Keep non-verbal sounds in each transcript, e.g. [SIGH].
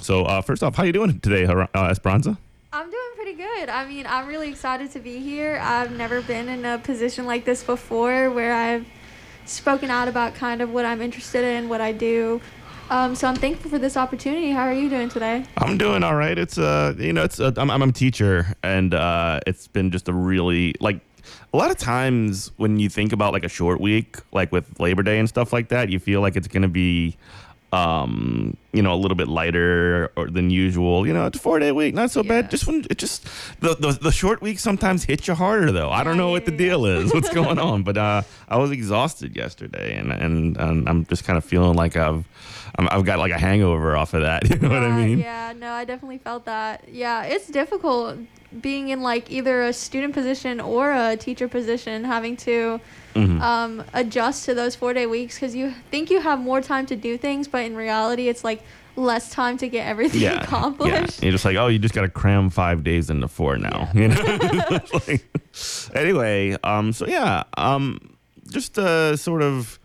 So uh, first off, how are you doing today, uh, Esperanza? I'm doing pretty good. I mean, I'm really excited to be here. I've never been in a position like this before where I've spoken out about kind of what I'm interested in, what I do. Um, so I'm thankful for this opportunity. How are you doing today? I'm doing all right. It's uh, you know, it's uh, I'm, I'm a teacher, and uh, it's been just a really like a lot of times when you think about like a short week, like with Labor Day and stuff like that, you feel like it's gonna be um you know a little bit lighter or than usual. You know it's a four day week not so Yeah. bad just when it just the, the the short weeks sometimes hit you harder though. I don't know what the deal is what's [LAUGHS] going on but uh i was exhausted yesterday and and, and i'm just kind of feeling like i've I'm, i've got like a hangover off of that [LAUGHS] you know what i mean Yeah, no, I definitely felt that. Yeah, it's difficult being in like either a student position or a teacher position, having to Mhm. um, adjust to those four day weeks because you think you have more time to do things, but in reality, it's like less time to get everything yeah, [LAUGHS] yeah. accomplished. You're just like, oh, you just got to cram five days into four now. You know. [LAUGHS] Like- anyway, um, so yeah, um, just uh, sort of,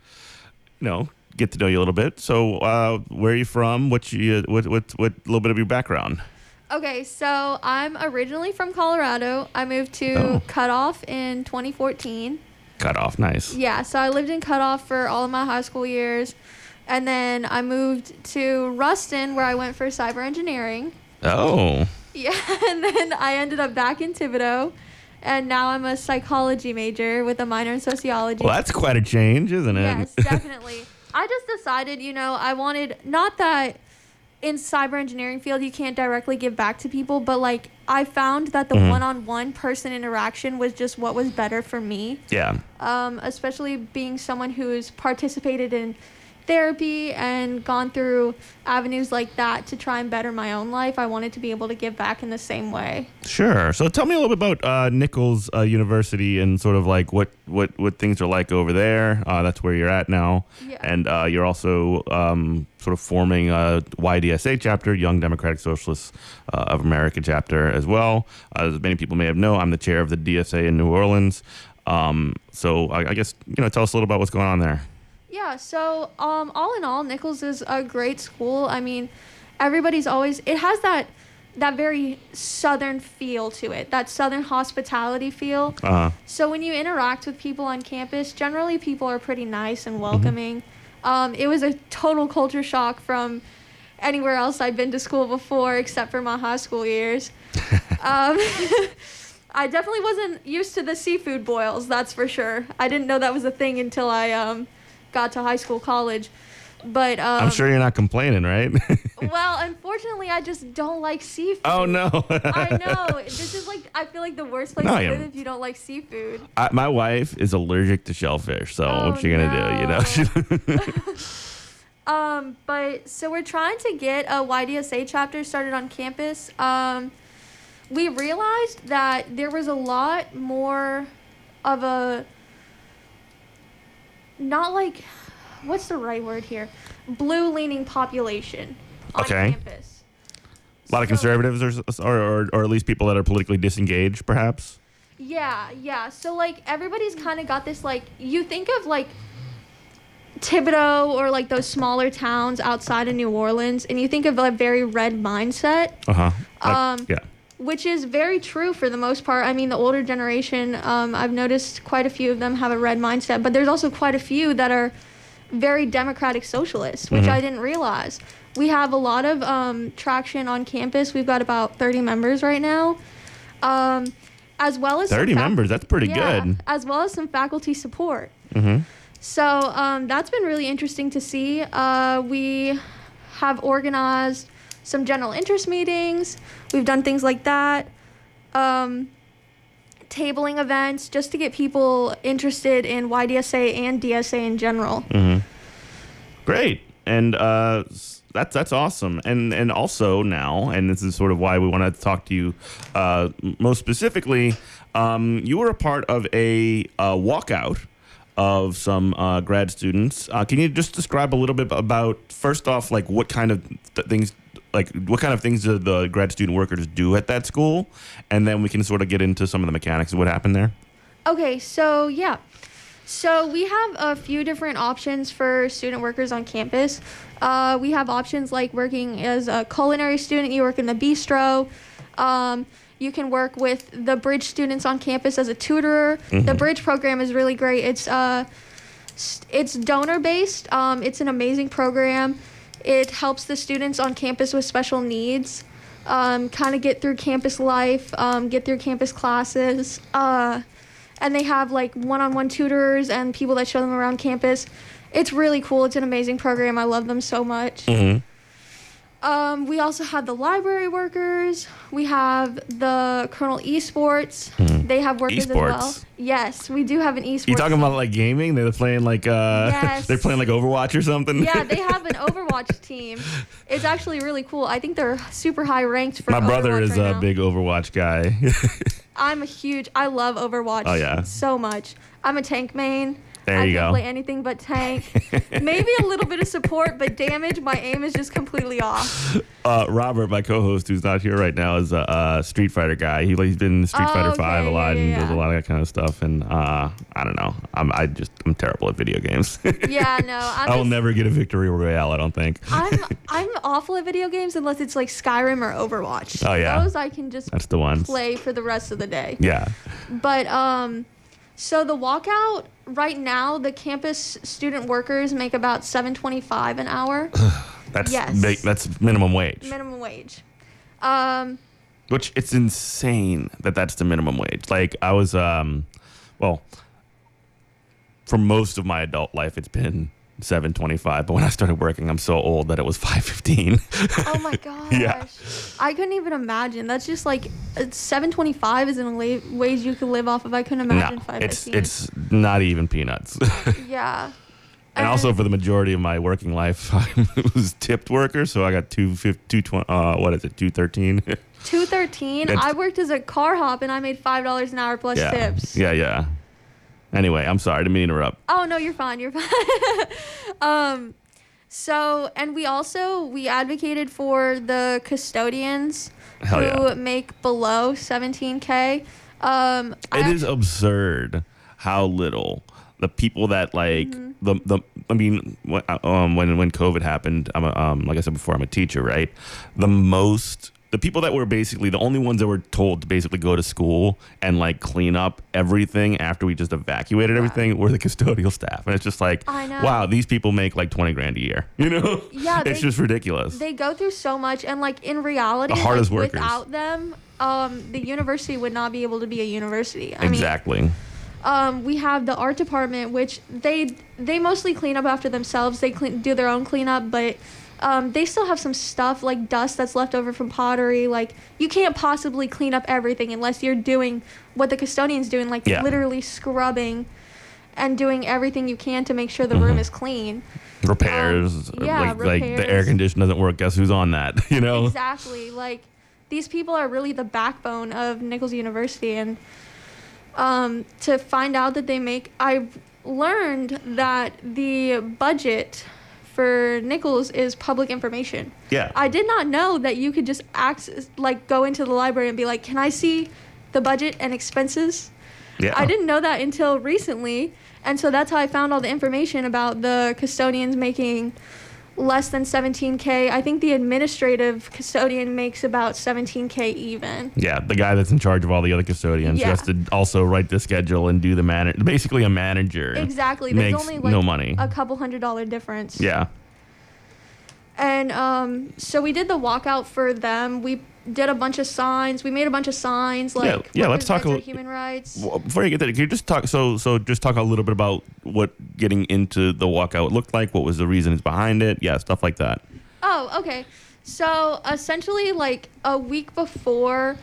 you know, get to know you a little bit. So, uh, where are you from? What you, what, what, what, little bit of your background? Okay, so I'm originally from Colorado. I moved to Oh. Cut Off in 2014. Cut off, nice. Yeah, so I lived in Cut Off for all of my high school years. And then I moved to Ruston where I went for cyber engineering. Oh, [LAUGHS] Yeah, and then I ended up back in Thibodaux. And now I'm a psychology major with a minor in sociology. well, that's quite a change, isn't it? Yes, [LAUGHS] definitely. I just decided, you know, I wanted not that in cyber engineering field you can't directly give back to people, but like I found that the Mhm. one-on-one person interaction was just what was better for me. yeah. Um, especially being someone who's participated in therapy and gone through avenues like that to try and better my own life. I wanted to be able to give back in the same way. Sure. So tell me a little bit about uh, Nicholls uh, University and sort of like what, what, what things are like over there. Uh, that's where you're at now. Yeah. And uh, you're also um, sort of forming a YDSA chapter, Young Democratic Socialists uh, of America chapter as well. Uh, as many people may have known, I'm the chair of the DSA in New Orleans. Um, so I, I guess, you know, tell us a little about what's going on there. Yeah, so um, all in all, Nicholls is a great school. I mean, everybody's always it has that that very southern feel to it, that southern hospitality feel. Uh, So when you interact with people on campus, generally people are pretty nice and welcoming. Um, it was a total culture shock from anywhere else I'd been to school before, except for my high school years. [LAUGHS] um, [LAUGHS] I definitely wasn't used to the seafood boils, that's for sure. I didn't know that was a thing until I um, got to high school, college. But um, I'm sure you're not complaining, right? [LAUGHS] well, unfortunately, I just don't like seafood. oh, no. I [LAUGHS] know. This is like I feel like the worst place No, to live if you don't like seafood. I, my wife is allergic to shellfish, so Oh, what you gonna do? You know. [LAUGHS] Um, but so we're trying to get a YDSA chapter started on campus. Um, we realized that there was a lot more of a not like what's the right word here? Blue leaning population on Okay. campus. a lot of So- conservatives, or, or or or at least people that are politically disengaged, perhaps. Yeah, yeah. So like everybody's kind of got this like you think of like Thibodaux or like those smaller towns outside of New Orleans, and you think of a very red mindset, Uh huh. Um, yeah. Which is very true for the most part. I mean, the older generation, um, I've noticed quite a few of them have a red mindset, but there's also quite a few that are very democratic socialists, which Mhm. I didn't realize. We have a lot of um, traction on campus. We've got about 30 members right now. Um, as well as Thirty fac- members. That's pretty yeah, good. As well as some faculty support. Mm-hmm. So um, that's been really interesting to see. Uh, we have organized some general interest meetings. We've done things like that. Um, tabling events just to get people interested in YDSA and DSA in general. Mm-hmm. Great, and uh, that's that's awesome. And and also now, and this is sort of why we want to talk to you uh, most specifically. Um, you were a part of a uh, walkout of some uh, grad students. Uh, can you just describe a little bit about first off, like what kind of th- things, like what kind of things do the grad student workers do at that school, and then we can sort of get into some of the mechanics of what happened there. Okay, so yeah. So we have a few different options for student workers on campus. Uh, we have options like working as a culinary student. You work in the bistro. Um, you can work with the bridge students on campus as a tutor. The bridge program is really great. It's uh, it's donor based. Um, it's an amazing program. It helps the students on campus with special needs um, kind of get through campus life, um, get through campus classes. Uh, and they have like one-on-one tutors and people that show them around campus. It's really cool. It's an amazing program. I love them so much. Mm-hmm. Um, we also have the library workers. We have the Colonel Esports. They have workers as well. Yes, we do have an esports. You talking about like gaming? They're playing like uh, Yes. they're playing like Overwatch or something. yeah, they [LAUGHS] have an Overwatch team. It's actually really cool. I think they're super high ranked for My brother Overwatch is right a now. big Overwatch guy. [LAUGHS] I'm a huge. I love Overwatch. Oh, yeah. So much. I'm a tank main. There I you go. play anything but tank. [LAUGHS] Maybe a little bit of support, but damage. My aim is just completely off. uh, Robert, my co-host, who's not here right now, is a, uh Street Fighter guy. He, he's been in Street Oh, Fighter Five a lot yeah, and yeah, does a lot of that kind of stuff. And uh, I don't know. I'm I just I'm terrible at video games. [LAUGHS] Yeah, no. I'm I will just- never get a victory royale. I don't think. I'm [LAUGHS] I'm awful at video games unless it's like Skyrim or Overwatch. Oh, yeah. Those I can just That's the play for the rest of the day. Yeah. But um so the walkout right now the campus student workers make about 725 an hour [SIGHS] That's Yes. that's minimum wage. minimum wage. Um Which it's insane that that's the minimum wage. Like I was, um, well, for most of my adult life, it's been seven twenty-five. But when I started working, I'm so old that it was [LAUGHS] five fifteen. oh my [LAUGHS] gosh. Yeah. I couldn't even imagine. That's just like uh, 725 is in la- wage you could live off of. I couldn't imagine no, 515. it's it's not even peanuts. [LAUGHS] yeah. and also for the majority of my working life, I was tipped worker, so I got two two twen- uh, what is it, two thirteen? 213. I worked as a car hop and I made five dollars an hour plus yeah, tips. yeah, yeah. Anyway, I'm sorry to mean to interrupt. Oh no, you're fine. You're fine. [LAUGHS] um, so and we also we advocated for the custodians Hell who yeah. make below 17k. Um, I It act- is absurd how little the people that like Mm-hmm. the the I mean when um when when COVID happened I'm a, um like I said before I'm a teacher right the most the people that were basically the only ones that were told to basically go to school and like clean up everything after we just evacuated everything were the custodial staff. And it's just like wow these people make like 20 grand a year [LAUGHS] you know? Yeah, it's they- just ridiculous. they go through so much and like in reality The hardest like, workers. without them um, the university would not be able to be a university. I mean, exactly. um, we have the art department, which they they mostly clean up after themselves. They clean, do their own cleanup, but um, they still have some stuff like dust that's left over from pottery. Like you can't possibly clean up everything unless you're doing what the custodian's doing, like Yeah. literally scrubbing and doing everything you can to make sure the Mm-hmm. room is clean. repairs Um, yeah, like like the air repairs. condition doesn't work guess who's on that [LAUGHS] you know Exactly. Like these people are really the backbone of Nicholls University, and um, to find out that they make, I've learned that the budget for Nicholls is public information. yeah I did not know that you could just access, like, go into the library and be like, "Can I see the budget and expenses?" yeah I didn't know that until recently, and so that's how I found all the information about the custodians making less than 17k. I think the administrative custodian makes about 17k even. Yeah, the guy that's in charge of all the other custodians Yeah. has to also write the schedule and do the man. Basically, a manager. Exactly. There's Makes only like no money. a couple hundred dollar difference. Yeah. And um, so we did the walkout for them. We did a bunch of signs. We made a bunch of signs like Yeah, yeah, let's talk a represents human rights. Well, before you get there, can you just talk? So, so just talk a little bit about what getting into the walkout looked like. What was the reasons behind it? Yeah, stuff like that. Oh, okay. So essentially, like a week before,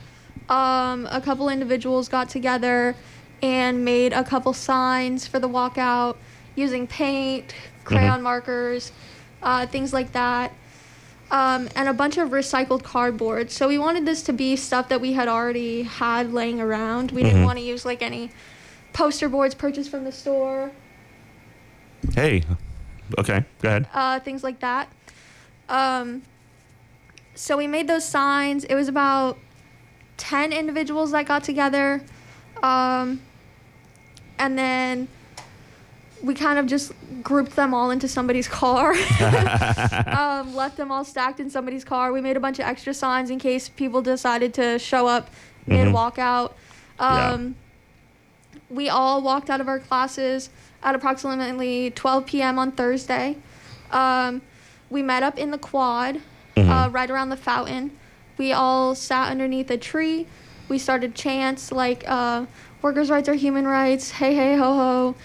um, a couple individuals got together and made a couple signs for the walkout using paint, crayon markers, uh, things like that, um, and a bunch of recycled cardboard. So we wanted this to be stuff that we had already had laying around. We didn't Mhm. want to use like any poster boards purchased from the store. Hey, okay, go ahead. uh, things like that. Um, so we made those signs. It was about 10 individuals that got together. Um, and then we kind of just grouped them all into somebody's car. [LAUGHS] um, left them all stacked in somebody's car. We made a bunch of extra signs in case people decided to show up and walk out. Um, We all walked out of our classes at approximately 12 p.m. on Thursday. Um, we met up in the quad, uh, right around the fountain. We all sat underneath a tree. We started chants like uh, "Workers' rights are human rights." Hey, hey, ho, ho.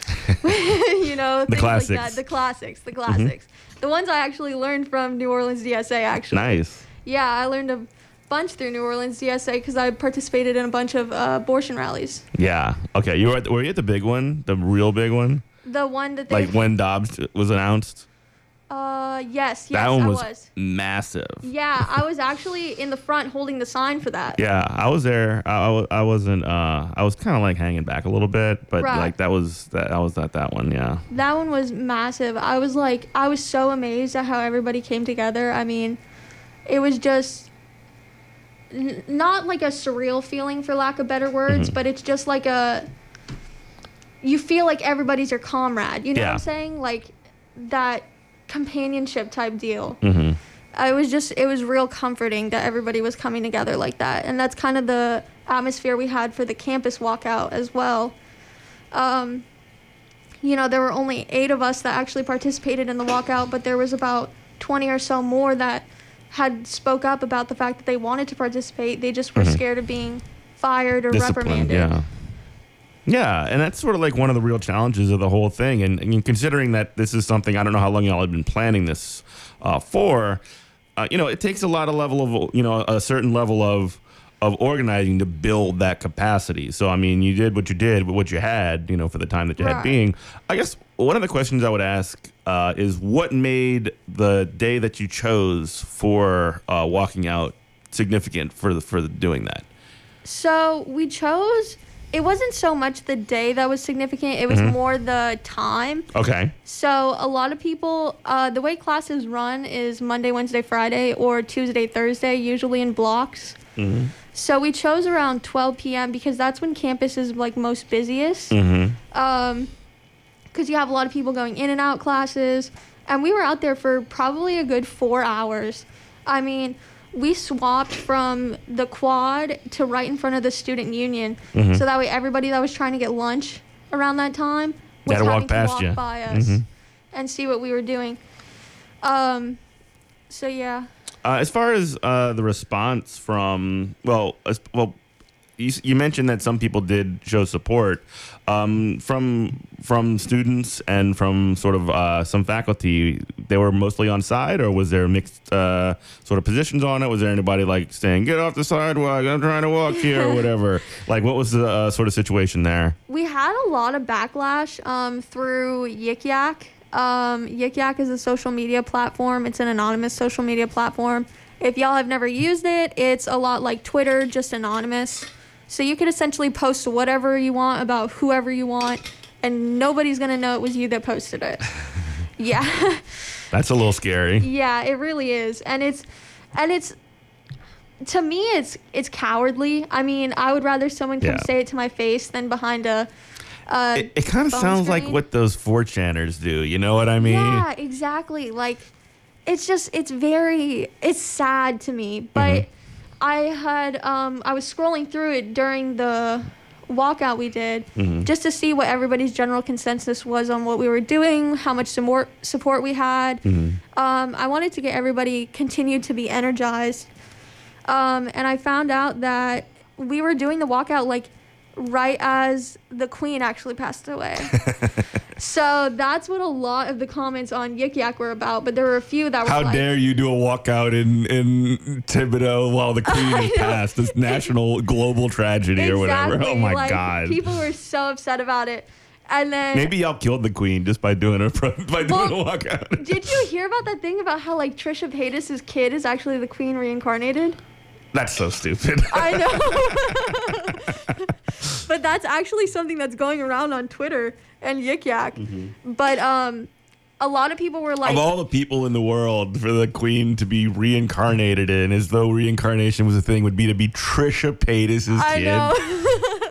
[LAUGHS] [LAUGHS] you know, things like classics. that. The classics. The classics. The ones I actually learned from New Orleans DSA. Actually, Nice. yeah, I learned a bunch through New Orleans DSA because I participated in a bunch of uh, abortion rallies. Yeah. Okay. You were at, were you at the big one, the real big one, The one that they like when Dobbs was announced? Uh, yes, yes, that one I was, was. massive. Yeah, I was actually in the front holding the sign for that. Yeah, I was there. I, I, I wasn't. Uh, I was kind of like hanging back a little bit, but Right. like that was that. I was at that one. Yeah. That one was massive. I was like, I was so amazed at how everybody came together. I mean, it was just n- not like a surreal feeling, for lack of better words, Mhm. but it's just like a. You feel like everybody's your comrade. You know what I'm saying? Like that companionship type deal. Mm-hmm. I was just it was real comforting that everybody was coming together like that, and that's kind of the atmosphere we had for the campus walkout as well. Um, you know, there were only eight of us that actually participated in the walkout, but there was about twenty or so more that had spoke up about the fact that they wanted to participate. They just were Mhm. scared of being fired or Discipline. reprimanded. Yeah. Yeah, and that's sort of like one of the real challenges of the whole thing. And, and considering that this is something I don't know how long y'all have been planning this uh, for, uh, you know, it takes a lot of level of you know a certain level of of organizing to build that capacity. So I mean, you did what you did with what you had, you know, for the time that you had being. I guess one of the questions I would ask uh, is what made the day that you chose for uh, walking out significant for the, for the doing that. So we chose. It wasn't so much the day that was significant. It was Mhm. more the time. Okay. So a lot of people, uh, the way classes run is Monday, Wednesday, Friday, or Tuesday, Thursday, usually in blocks. Mm-hmm. So we chose around 12 p.m. because that's when campus is like most busiest. Mm-hmm. Um, because you have a lot of people going in and out classes, and we were out there for probably a good four hours. I mean, we swapped from the quad to right in front of the student union, Mhm. so that way everybody that was trying to get lunch around that time was Gotta walk having past to walk ya. by us Mhm. and see what we were doing. Um, so yeah. Uh, as far as uh, the response from, well, as, well, you, you mentioned that some people did show support um, from from students and from sort of uh, some faculty. They were mostly on side, or was there mixed uh, sort of positions on it? Was there anybody like saying, "Get off the sidewalk! I'm trying to walk here," or whatever? [LAUGHS] like, what was the uh, sort of situation there? We had a lot of backlash um, through Yik Yak. Um, Yik Yak is a social media platform. It's an anonymous social media platform. If y'all have never used it, it's a lot like Twitter, just anonymous. So you could essentially post whatever you want about whoever you want, and nobody's gonna know it was you that posted it. [LAUGHS] yeah. That's a little scary. Yeah, it really is. And it's and it's to me it's it's cowardly. I mean, I would rather someone come Yeah. say it to my face than behind a uh It, it kind of sounds like what those 4chaners do. You know what I mean? Yeah, exactly. Like it's just it's very it's sad to me, but Mhm. I had um I was scrolling through it during the walkout we did Mhm. just to see what everybody's general consensus was on what we were doing, how much support support we had. Mhm. Um, I wanted to get everybody continued to be energized. Um, and I found out that we were doing the walkout like right as the queen actually passed away. [LAUGHS] so that's what a lot of the comments on Yik Yak were about. But there were a few that were How like, dare you do a walkout in in Thibodaux while the [LAUGHS] queen is passed? This national global tragedy or whatever. [LAUGHS] Oh my like, god. People were so upset about it. And then Maybe y'all killed the queen just by doing a by doing Well, a walkout. did you hear about that thing about how like Trisha Paytas's kid is actually the queen reincarnated? That's so stupid. [LAUGHS] I know. [LAUGHS] but that's actually something that's going around on Twitter and Yik Yak. But um, a lot of people were like, of all the people in the world for the queen to be reincarnated in, as though reincarnation was a thing, would be to be Trisha Paytas's I kid. know. [LAUGHS]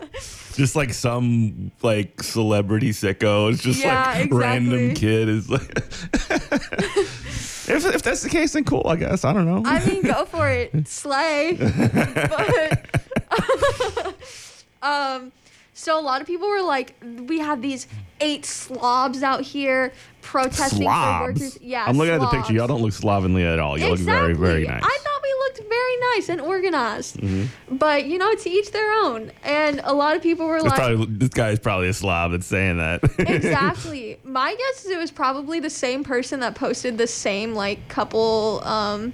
just like some like celebrity sicko. It's just Yeah, like exactly. random kid is like. if, if that's the case, then cool. I guess I don't know. I mean, go for it, [LAUGHS] slay. [LAUGHS] but [LAUGHS] um, so a lot of people were like, we have these eight slobs out here protesting for workers. Yeah, I'm looking at the picture. Y'all don't look slovenly at all. You exactly. look very, very nice. I thought we looked very nice and organized, Mm-hmm. but you know, to each their own. And a lot of people were It's like, probably- this guy is probably a slob that's saying that. exactly. [LAUGHS] My guess is it was probably the same person that posted the same like couple um,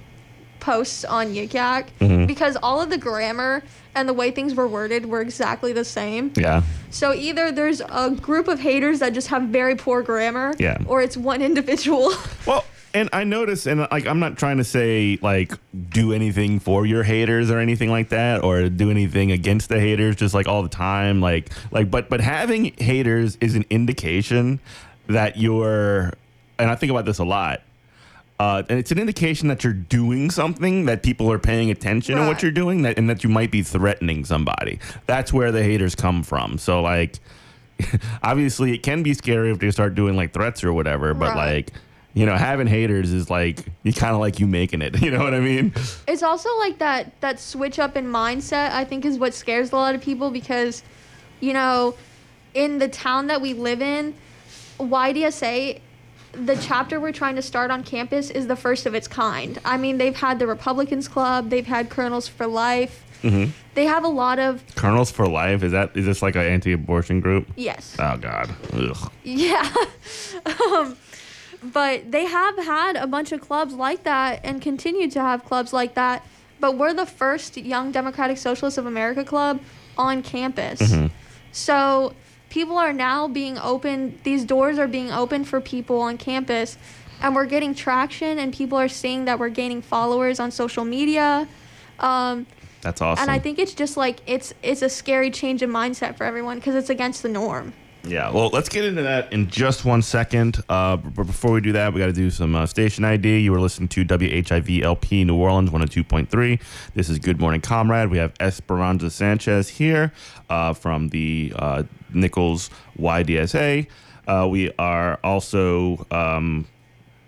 posts on Yik Yak Mm-hmm. because all of the grammar and the way things were worded were exactly the same. yeah. So either there's a group of haters that just have very poor grammar, Yeah. or it's one individual. [LAUGHS] Well, and I notice, and like, I'm not trying to say like do anything for your haters or anything like that, or do anything against the haters, just like all the time, like, like, but, but having haters is an indication that you're, and I think about this a lot. Uh, and it's an indication that you're doing something that people are paying attention to what you're doing, that, and that you might be threatening somebody. That's where the haters come from. So, like, [LAUGHS] obviously, it can be scary if they start doing like threats or whatever. But Right. like, you know, having haters is like you kind of like you making it. [LAUGHS] You know what I mean? it's also like that that switch up in mindset i think is what scares a lot of people because you know in the town that we live in ydsa the chapter we're trying to start on campus is the first of its kind i mean they've had the republicans club they've had colonels for life Mm-hmm. they have a lot of Colonels for life is that is this like an anti-abortion group? yes Oh God. Ugh. Yeah. [LAUGHS] um, but they have had a bunch of clubs like that and continue to have clubs like that. But we're the first Young Democratic Socialists of America club on campus. So people are now being open, these doors are being opened for people on campus. And we're getting traction, and people are seeing that we're gaining followers on social media. Um, That's awesome. and I think it's just like it's it's a scary change in mindset for everyone because it's against the norm. Yeah, well, let's get into that in just one second. Uh, but before we do that, we got to do some uh, station ID. You were listening to WHIV LP New Orleans 102.3. This is Good Morning Comrade. We have Esperanza Sanchez here uh, from the uh, Nicholls YDSA. Uh, we are also um,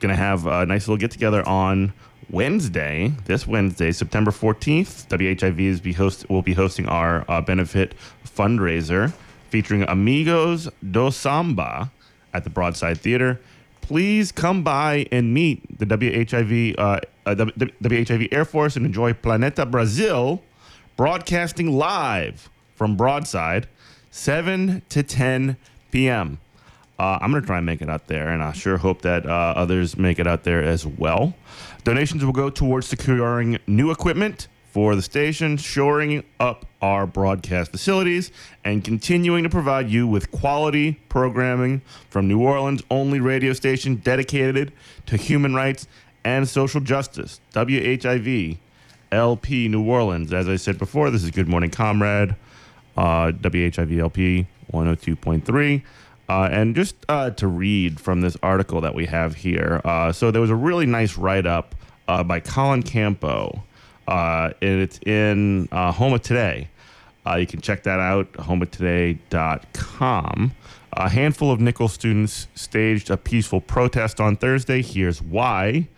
going to have a nice little get together on Wednesday, this Wednesday, September 14th. WHIV is be host, will be hosting our uh, benefit fundraiser featuring Amigos do Samba at the Broadside Theater. Please come by and meet the WHIV, uh, uh, WHIV Air Force and enjoy Planeta Brazil broadcasting live from Broadside, 7 to 10 p.m. Uh, I'm going to try and make it out there, and I sure hope that uh, others make it out there as well. Donations will go towards securing new equipment for the station, shoring up our broadcast facilities, and continuing to provide you with quality programming from New Orleans' only radio station dedicated to human rights and social justice. WHIV LP New Orleans. As I said before, this is Good Morning Comrade, uh, WHIV LP 102.3. Uh, and just uh, to read from this article that we have here. Uh, so there was a really nice write up uh, by Colin Campo. Uh, and it's in uh, Houma Today. Uh, you can check that out, houmatoday.com. A handful of Nicholls students staged a peaceful protest on Thursday. Here's why.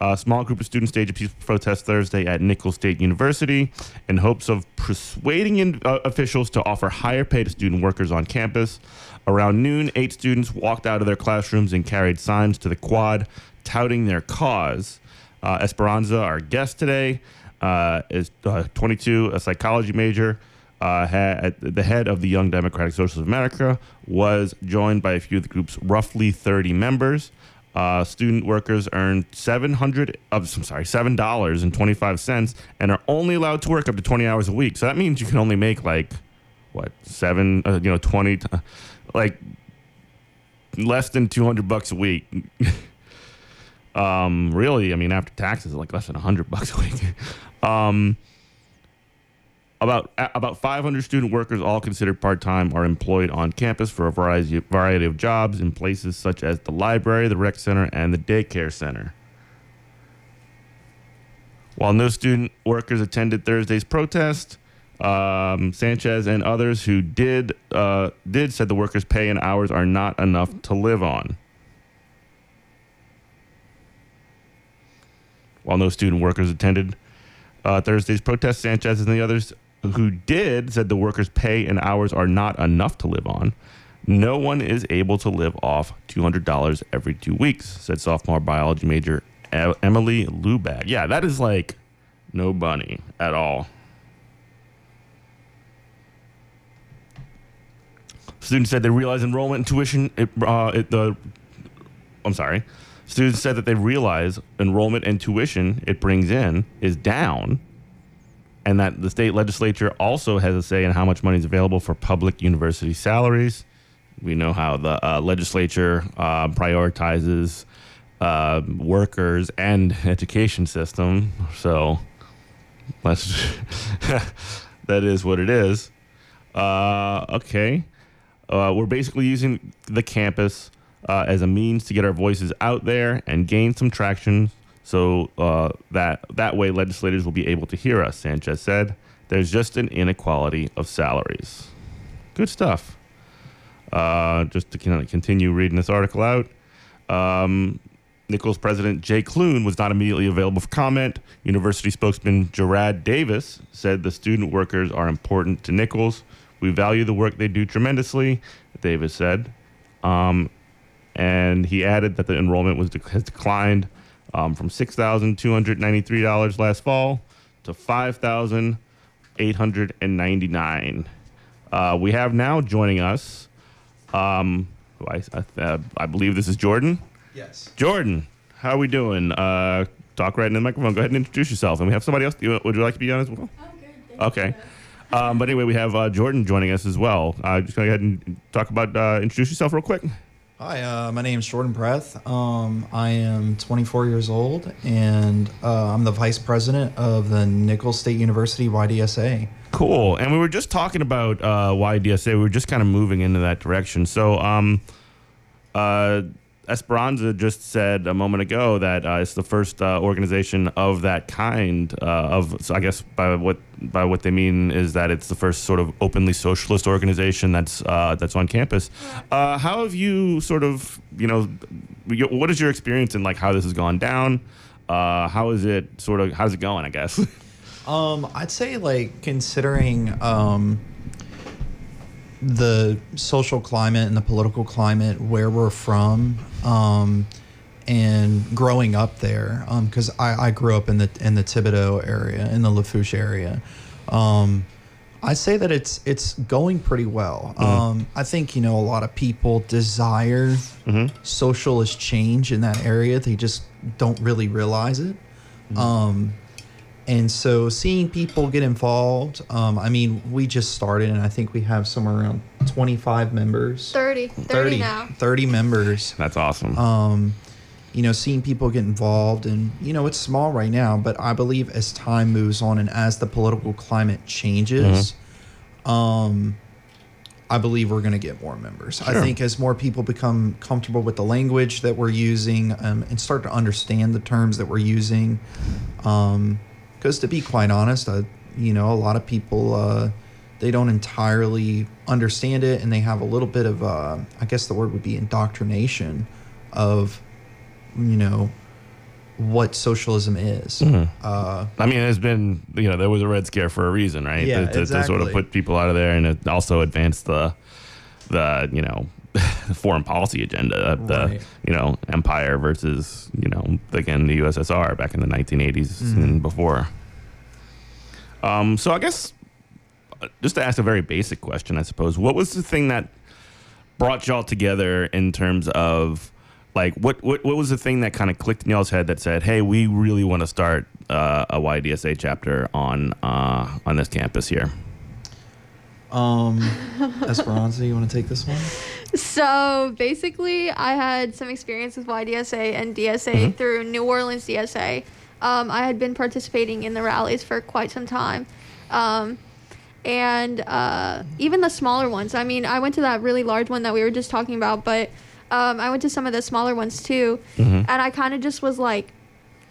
A small group of students staged a peaceful protest Thursday at Nicholls State University in hopes of persuading in, uh, officials to offer higher pay to student workers on campus. Around noon, eight students walked out of their classrooms and carried signs to the quad touting their cause. Uh, Esperanza, our guest today, uh, is uh, 22, a psychology major. Uh, had, the head of the Young Democratic Socialists of America was joined by a few of the group's roughly 30 members. Uh, student workers earn 700 of I'm sorry, seven dollars and 25 cents, and are only allowed to work up to 20 hours a week. So that means you can only make like what seven, uh, you know, 20, t- [LAUGHS] like less than 200 bucks a week. [LAUGHS] um, really, I mean, after taxes, like less than 100 bucks a week. [LAUGHS] um, about about 500 student workers, all considered part time, are employed on campus for a variety variety of jobs in places such as the library, the rec center, and the daycare center. While no student workers attended Thursday's protest, Um, Sanchez and others who did uh, did said the workers' pay and hours are not enough to live on. While no student workers attended uh, Thursday's protest, Sanchez and the others who did said the workers' pay and hours are not enough to live on. No one is able to live off $200 every two weeks, said sophomore biology major Emily Lubag. Yeah, that is like no bunny at all. Students said they realize enrollment and tuition. It, uh, it, the I'm sorry. Students said that they realize enrollment and tuition it brings in is down, and that the state legislature also has a say in how much money is available for public university salaries. We know how the uh, legislature uh, prioritizes uh, workers and education system. So that's [LAUGHS] that is what it is. Uh, okay, uh, we're basically using the campus uh, as a means to get our voices out there and gain some traction, so uh, that that way legislators will be able to hear us. Sanchez said, "There's just an inequality of salaries." Good stuff. Uh, just to kind of continue reading this article out. Um, Nicholls president Jay Clune was not immediately available for comment. University spokesman Gerard Davis said the student workers are important to Nicholls. We value the work they do tremendously, Davis said. Um, and he added that the enrollment was has declined um, from six thousand two hundred ninety three dollars last fall to five thousand eight hundred and ninety nine. Uh, we have now joining us. Um, who I I, uh, I believe this is Jordan. Yes. Jordan, how are we doing? Uh, talk right in the microphone. Go ahead and introduce yourself. And we have somebody else. Would you like to be on as well? Okay. Um, but anyway, we have uh, Jordan joining us as well. Uh, just gonna go ahead and talk about uh, introduce yourself real quick. Hi, uh, my name is Jordan Preth. Um, I am 24 years old, and uh, I'm the vice president of the Nicholls State University YDSA. Cool. And we were just talking about uh, YDSA. We were just kind of moving into that direction. So, um, uh, Esperanza just said a moment ago that uh, it's the first uh, organization of that kind. Uh, of so I guess by what by what they mean is that it's the first sort of openly socialist organization that's uh, that's on campus. Uh, how have you sort of you know what is your experience in like how this has gone down? Uh, how is it sort of how's it going? I guess. [LAUGHS] Um, I'd say, like, considering um, the social climate and the political climate where we're from, um, and growing up there, because I, I grew up in the in the Thibodaux area, in the Lafourche area. Um, I'd say that it's it's going pretty well. Um, I think you know a lot of people desire socialist change in that area. They just don't really realize it. Um, and so seeing people get involved, um, I mean, we just started, and I think we have somewhere around 25 members. 30, 30, now. 30 members. That's awesome. Um, you know, seeing people get involved, and you know, it's small right now, but I believe as time moves on and as the political climate changes, um, I believe we're going to get more members. Sure. I think as more people become comfortable with the language that we're using um, and start to understand the terms that we're using, because to be quite honest, I, you know, a lot of people uh, they don't entirely understand it, and they have a little bit of, uh, I guess the word would be indoctrination of, you know, what socialism is. Uh, I mean, there's been you know there was a red scare for a reason, right? Yeah, to, to, to sort of put people out of there, and it also advanced the the you know [LAUGHS] foreign policy agenda of the Right. you know empire versus you know again the USSR back in the 1980s Mm-hmm. and before. Um, so I guess uh, just to ask a very basic question, I suppose, what was the thing that brought y'all together in terms of like what what, what was the thing that kind of clicked in y'all's head that said, "Hey, we really want to start uh, a YDSA chapter on uh, on this campus here." Um, Esperanza, you want to take this one? So basically, I had some experience with YDSA and DSA through New Orleans DSA. Um, I had been participating in the rallies for quite some time. Um, and uh, even the smaller ones. I mean, I went to that really large one that we were just talking about, but um, I went to some of the smaller ones too. And I kind of just was like,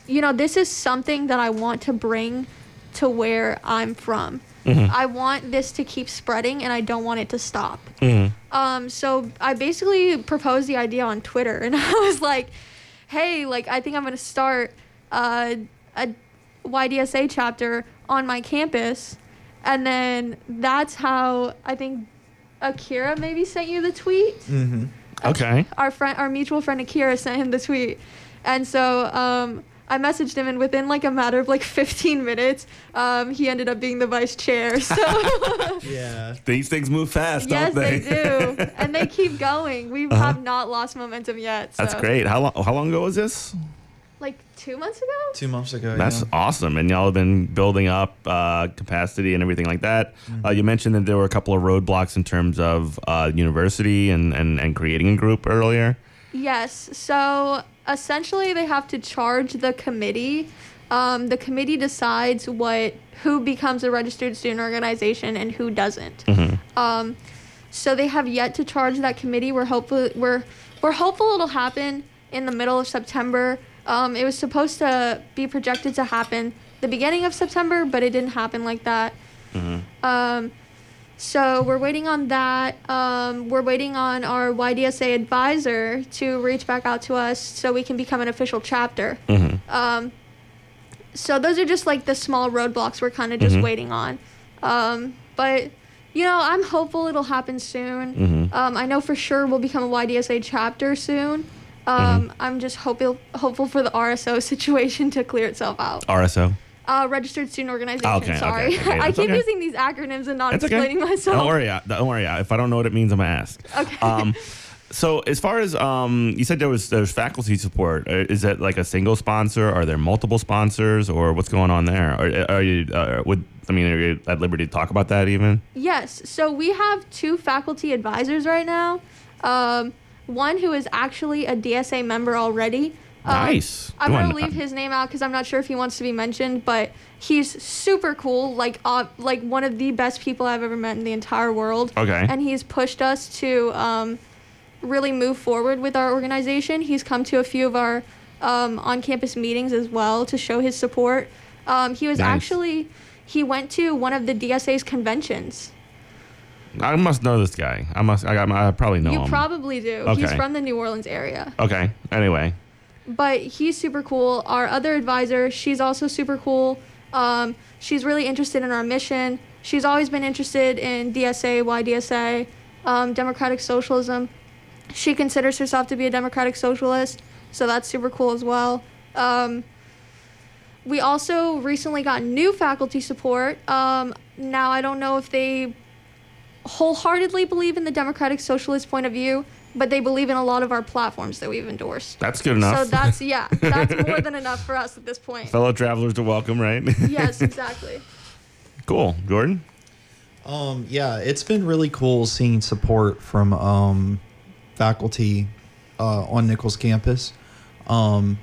you know, this is something that I want to bring to where I'm from. I want this to keep spreading, and I don't want it to stop. Mhm. Um, so I basically proposed the idea on Twitter, [LAUGHS] and I was like, "Hey, like I think I'm gonna start uh, a YDSA chapter on my campus," and then that's how I think Akira maybe sent you the tweet. Mm-hmm. Okay. Our friend, our mutual friend Akira, sent him the tweet, and so um, I messaged him, and within like a matter of like 15 minutes, um, he ended up being the vice chair. So. [LAUGHS] Yeah. [LAUGHS] These things move fast, Yes, don't they? Yes, they? do, [LAUGHS] and they keep going. We Uh-huh. have not lost momentum yet. So. That's great. How long? How long ago was this? Like two months ago. Two months ago. That's yeah. awesome. And y'all have been building up uh, capacity and everything like that. Uh, you mentioned that there were a couple of roadblocks in terms of uh, university and, and, and creating a group earlier. Yes. So essentially, they have to charge the committee. Um, the committee decides what who becomes a registered student organization and who doesn't. Um, so they have yet to charge that committee. We're hopeful we're we're hopeful it'll happen in the middle of September. Um, it was supposed to be projected to happen the beginning of September, but it didn't happen like that. Um, so we're waiting on that. Um, we're waiting on our YDSA advisor to reach back out to us so we can become an official chapter. Um, so those are just like the small roadblocks we're kind of just waiting on. Um, but you know, I'm hopeful it'll happen soon. Um, I know for sure we'll become a YDSA chapter soon. Um, I'm just hopeful hopeful for the RSO [LAUGHS] situation to clear itself out. RSO. Uh, registered student organization. Okay, okay, sorry, okay, [LAUGHS] I keep okay. using these acronyms and not okay. explaining myself. Don't worry. uh, Don't worry. uh, If I don't know what it means, I'm gonna ask. [LAUGHS] Okay. Um, so as far as um, you said, there was there's faculty support. Uh, Is that like a single sponsor? Are there multiple sponsors, or what's going on there? Are, are you uh, would I mean, are you at liberty to talk about that even? Yes. So we have two faculty advisors right now. Um, one who is actually a DSA member already. Um, Nice. I'm gonna leave his name out because I'm not sure if he wants to be mentioned, but he's super cool. Like, uh, like one of the best people I've ever met in the entire world. Okay. And he's pushed us to um, really move forward with our organization. He's come to a few of our um, on-campus meetings as well to show his support. Um, he was Nice. actually he went to one of the DSA's conventions. I must know this guy. I must. I, got, I probably know you him. probably do. Okay. He's from the New Orleans area. okay. Anyway. But he's super cool. Our other advisor, she's also super cool. Um, she's really interested in our mission. She's always been interested in DSA, YDSA, um, democratic socialism. She considers herself to be a democratic socialist, so that's super cool as well. Um, we also recently got new faculty support. Um, now, I don't know if they wholeheartedly believe in the democratic socialist point of view, but they believe in a lot of our platforms that we've endorsed. That's good enough. So that's yeah, [LAUGHS] that's more than enough for us at this point. Fellow travelers are welcome, right? Yes, [LAUGHS] exactly. cool. Jordan? Um, yeah, it's been really cool seeing support from um, faculty uh, on Nicholls campus. Um,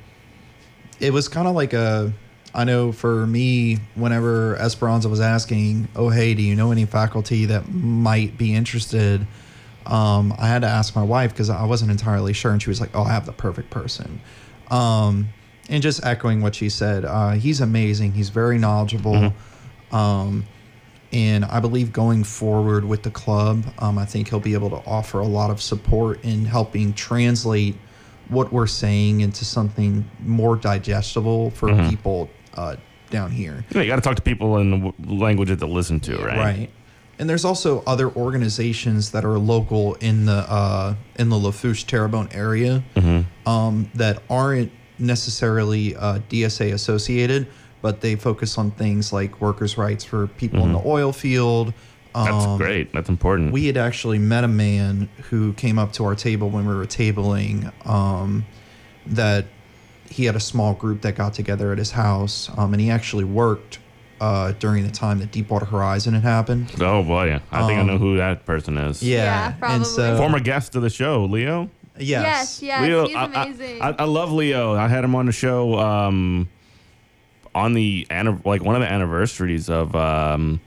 it was kind of like a, I know for me, whenever Esperanza was asking, oh, hey, do you know any faculty that might be interested? Um, I had to ask my wife because I wasn't entirely sure. And she was like, oh, I have the perfect person. Um, and just echoing what she said, uh, he's amazing. He's very knowledgeable. Um, and I believe going forward with the club, um, I think he'll be able to offer a lot of support in helping translate what we're saying into something more digestible for people uh, down here. Yeah, you got to talk to people in the w- language that they listen to, right? Right. And there's also other organizations that are local in the uh, in the Lafourche Terrebonne area um, that aren't necessarily uh, DSA associated, but they focus on things like workers' rights for people in the oil field. That's Um, great. That's important. We had actually met a man who came up to our table when we were tabling um, that he had a small group that got together at his house, um, and he actually worked uh, during the time that Deepwater Horizon had happened. oh boy, I think I Um, know who that person is. Yeah, Yeah, and probably. so Former guest of the show, Leo. yes, Yes, yes, Leo, he's I- I- amazing. I, I love Leo. I had him on the show um, on the anni- like one of the anniversaries of um,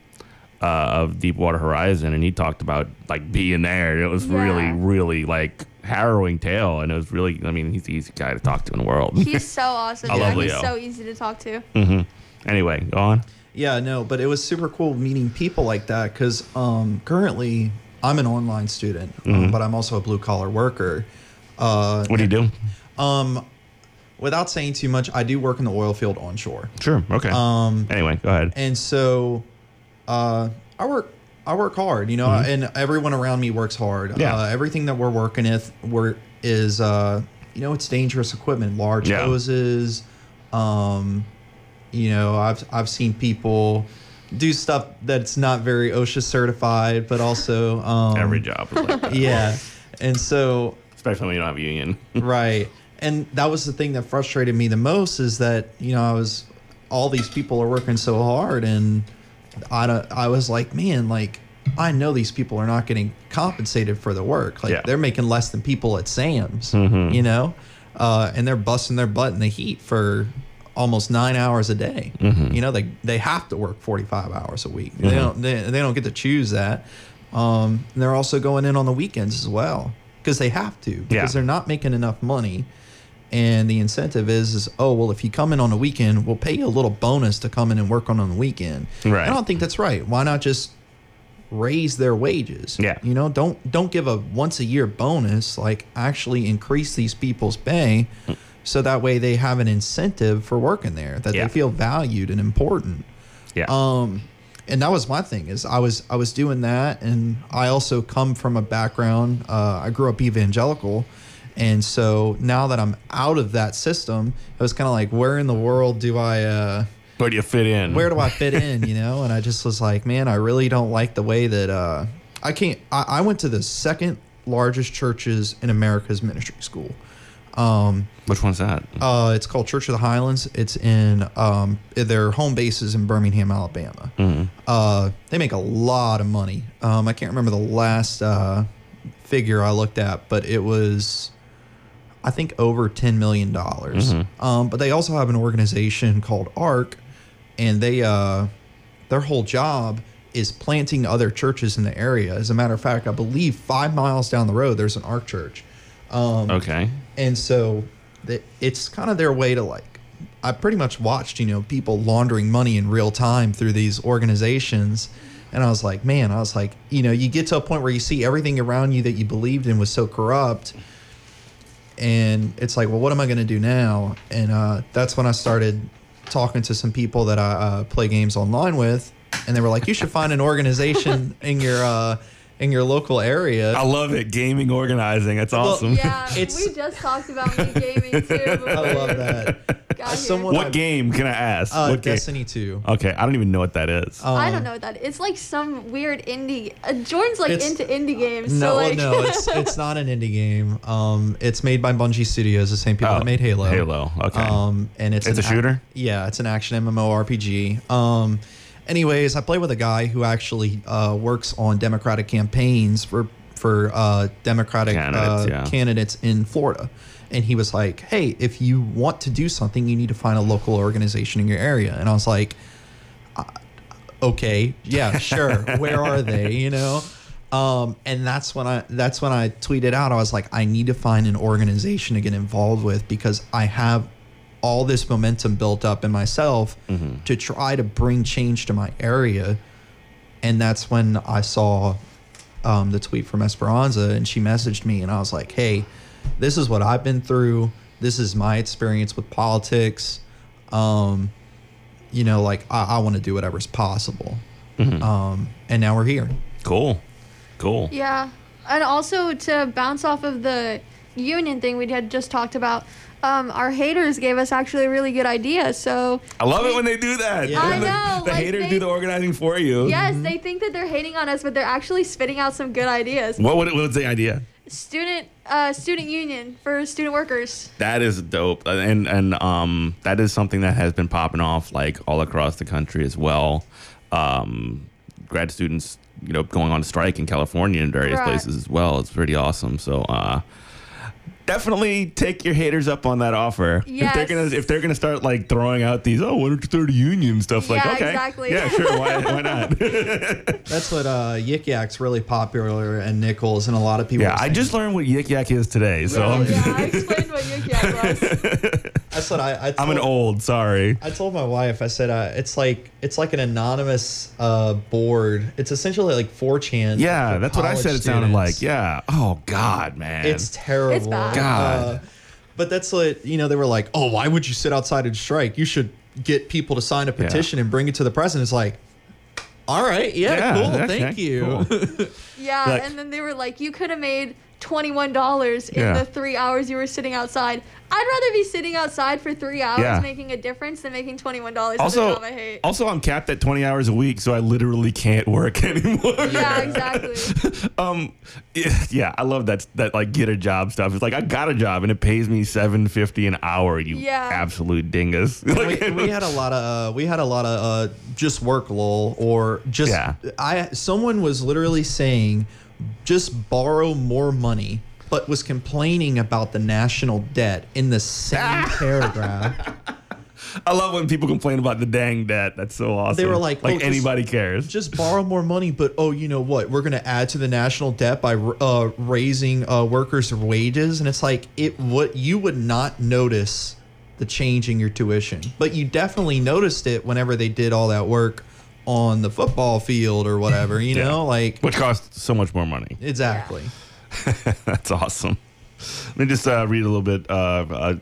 uh, of Deepwater Horizon, and he talked about like being there. It was really, Yeah. really like harrowing tale, and it was really. I mean, he's the easy guy to talk to in the world. He's so awesome. [LAUGHS] I yeah, love he's Leo. so easy to talk to. hmm Anyway, go on. Yeah, no, but it was super cool meeting people like that because um, currently I'm an online student, um, but I'm also a blue collar worker. Uh, What do you do? um, without saying too much, I do work in the oil field onshore, Sure. Okay. Um, anyway, go ahead. and so uh, I work. I work hard, you know, and everyone around me works hard. Mm-hmm. Yeah. Uh, everything that we're working with, we're is uh, you know, it's dangerous equipment, large Yeah. hoses. Um, you know, I've I've seen people do stuff that's not very OSHA certified, but also um, Every job like. Yeah, and so Especially when you don't have a union. [LAUGHS] right, and that was the thing that frustrated me the most is that you know I was all these people are working so hard, and I I was like, man, like I know these people are not getting compensated for the work. Like Yeah. they're making less than people at Sam's, Mhm. you know, uh, and they're busting their butt in the heat for almost nine hours a day. Mhm. You know, they they have to work forty five hours a week. They Mhm. don't they, they don't get to choose that. Um, and they're also going in on the weekends as well because they have to because Yeah. they're not making enough money. And the incentive is, is oh well, if you come in on a weekend, we'll pay you a little bonus to come in and work on on the weekend. Right. I don't think that's right. Why not just raise their wages? Yeah. You know, don't don't give a once a year bonus. Like actually increase these people's pay, so that way they have an incentive for working there. That Yeah. they feel valued and important. Yeah. Um, and that was my thing is I was I was doing that, and I also come from a background. Uh, I grew up evangelical, and so now that I'm out of that system, it was kind of like, where in the world do I? Uh, Where do you fit in? where do I fit in? You know, and I just was like, man, I really don't like the way that uh, I can't. I, I went to the second largest churches in America's ministry school. Um, Which one's that? uh, it's called Church of the Highlands. It's in um, their home base is in Birmingham, Alabama. Mhm. Uh, they make a lot of money. Um, I can't remember the last uh, figure I looked at, but it was, I think, over ten million dollars. Mhm. Um, but they also have an organization called ARC, and they uh, their whole job is planting other churches in the area. As a matter of fact, I believe five miles down the road there's an ARC church. Um, Okay. and so the, it's kind of their way to like i pretty much watched you know people laundering money in real time through these organizations. And i was like man i was like you know you get to a point where you see everything around you that you believed in was so corrupt. And it's like well what am i going to do now? And uh, that's when i started talking to some people that i uh, play games online with. And they were like you should find an organization [LAUGHS] in your uh, in your local area I love it. Gaming organizing. That's awesome. Yeah, It's- [LAUGHS] we just talked about me gaming too. i love that [LAUGHS] Got As here. someone- what game can I ask? uh, what game? destiny 2 Okay, I don't even know what that is. Um, I don't know what that. It's like some weird indie. Uh, Jordan's like into indie games. No, so like, no, it's [LAUGHS] it's not an indie game. Um, it's made by Bungie Studios, the same people Oh, that made Halo. Halo, okay. Um, and it's It's an a shooter? ac- yeah, it's an action MMORPG. Um, anyways, I play with a guy who actually uh, works on Democratic campaigns for for uh, Democratic Candidates, uh, yeah. candidates in Florida. And he was like, "Hey, if you want to do something, you need to find a local organization in your area." And I was like, okay yeah sure where are they [LAUGHS] you know um, and that's when i that's when i tweeted out i was like i need to find an organization to get involved with because i have all this momentum built up in myself Mm-hmm. to try to bring change to my area and that's when i saw um, the tweet from esperanza and she messaged me and i was like hey this is what i've been through this is my experience with politics um, you know, like I, I want to do whatever's possible. Mm-hmm. Um, and now we're here. cool. Cool. Yeah, and also to bounce off of the union thing we had just talked about, um, our haters gave us actually a really good idea. So I love it when they do that. Yeah. I When the, The like haters they- do the organizing for you. yes, they think that they're hating on us, but they're actually spitting out some good ideas. What, what, what was the idea? Student, uh, student union for student workers. That is dope, Uh, and and um, that is something that has been popping off like all across the country as well. Um, grad students, you know, going on strike in California and various Right. places as well. It's pretty awesome. So, uh, definitely take your haters up on that offer. If they're gonna if they're gonna start like throwing out these, oh, why don't you start a union stuff? like, Yeah, okay, exactly. yeah, sure, why, why not? [LAUGHS] That's what uh, Yik Yak's really popular and Nicholls and a lot of people. yeah, I just learned what Yik Yak is today, so I'm yeah, I explained what Yik Yak was. [LAUGHS] That's what I. I I'm an old. Sorry. I told my wife. I said uh, it's like it's like an anonymous uh, board. It's essentially like 4chan. Yeah, for that's what I college said. It sounded like. Yeah. Oh God, man. It's terrible. It's bad. God. Uh, but that's what you know. They were like, "Oh, why would you sit outside and strike? You should get people to sign a Yeah. petition and bring it to the president." It's like, all right, yeah, Yeah, cool, okay, thank you. cool. [LAUGHS] Yeah, Like- and then they were like, you could have made twenty-one dollars in Yeah. the three hours you were sitting outside. I'd rather be sitting outside for three hours Yeah. making a difference than making twenty-one dollars. also, I hate. also, I'm capped at 20 hours a week, so I literally can't work [LAUGHS] anymore. yeah, exactly. [LAUGHS] um, yeah, yeah, I love that that like get a job stuff. It's like I got a job and it pays me 7.50 an hour. You Yeah. absolute dingus. we, [LAUGHS] we had a lot of uh, we had a lot of uh, just work lol or just Yeah. I someone was literally saying just borrow more money but was complaining about the national debt in the same [LAUGHS] paragraph I love when people complain about the dang debt. That's so awesome. They were like, like oh, just- anybody cares. just borrow more money but oh you know what we're going to add to the national debt by uh, raising uh, workers wages and it's like it what you would not notice the change in your tuition but you definitely noticed it whenever they did all that work on the football field or whatever you know like Which costs so much more money. exactly [LAUGHS] That's awesome. Let me just uh, read a little bit. Uh, uh,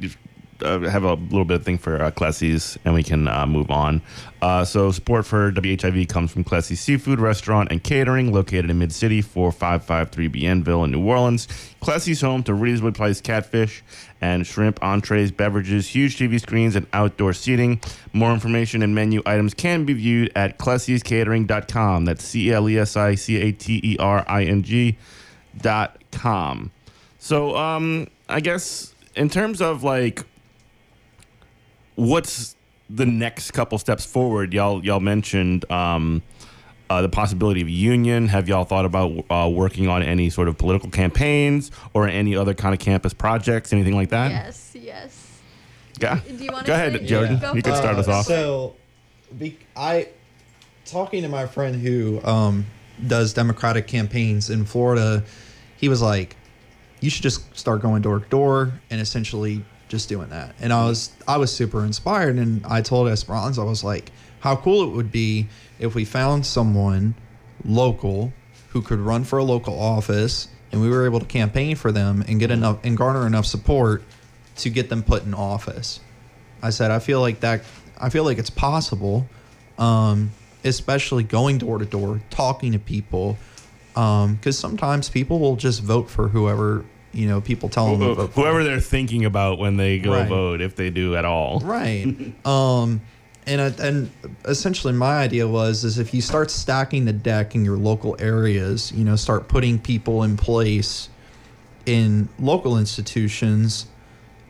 uh, have a little bit of thing for uh, Clesi's, and we can uh, move on. Uh, so, support for WHIV comes from Clesi's Seafood Restaurant and Catering, located in Mid City, 4553 Bienville in New Orleans. Clesi's home to reasonably priced catfish and shrimp entrees, beverages, huge TV screens, and outdoor seating. More information and menu items can be viewed at clesicatering.com. That's C L E S I C A T E R I N G dot com. So um I guess in terms of like what's the next couple steps forward, y'all y'all mentioned um uh, the possibility of union. Have y'all thought about uh, working on any sort of political campaigns or any other kind of campus projects, anything like that? yes, yes. Yeah. Do you want Go ahead, Jordan. Go You can start it. us off. So, be, I talking to my friend who um, does Democratic campaigns in Florida. He was like, "You should just start going door to door and essentially just doing that." And I was I was super inspired, and I told Esperanza, I was like, "How cool it would be if we found someone local who could run for a local office." And we were able to campaign for them and get enough and garner enough support to get them put in office. I said I feel like that. I feel like it's possible, um, especially going door to door, talking to people, because sometimes people will just vote for whoever you know people tell them vote. Whoever they're thinking about when they go Right. vote, if they do at all. Right. [LAUGHS] um, and uh, and essentially my idea was is if you start stacking the deck in your local areas, you know, start putting people in place in local institutions,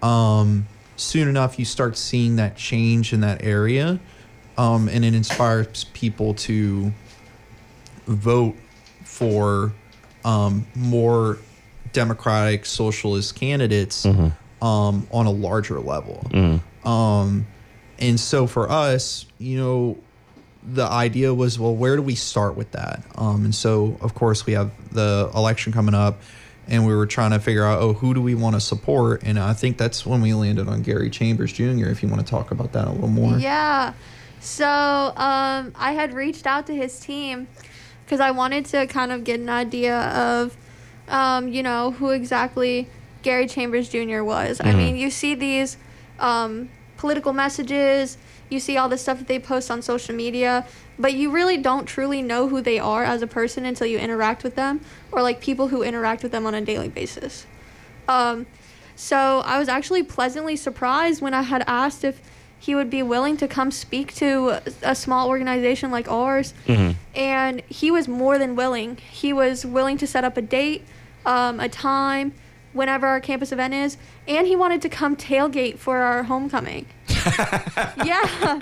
um, soon enough you start seeing that change in that area, um, and it inspires people to vote for um, more democratic socialist candidates um, on a larger level. Um, and so for us, you know, the idea was, well, where do we start with that? Um, and so, of course, we have the election coming up, and we were trying to figure out, oh, who do we want to support? And I think that's when we landed on Gary Chambers Jr. If you want to talk about that a little more. Yeah. So um, I had reached out to his team because I wanted to kind of get an idea of, um, you know, who exactly Gary Chambers Jr. was. I mean, you see these um, political messages, you see all the stuff that they post on social media, but you really don't truly know who they are as a person until you interact with them or like people who interact with them on a daily basis. Um, so I was actually pleasantly surprised when I had asked if he would be willing to come speak to a small organization like ours. And he was more than willing. He was willing to set up a date, um, a time, whenever our campus event is. And he wanted to come tailgate for our homecoming. [LAUGHS] yeah.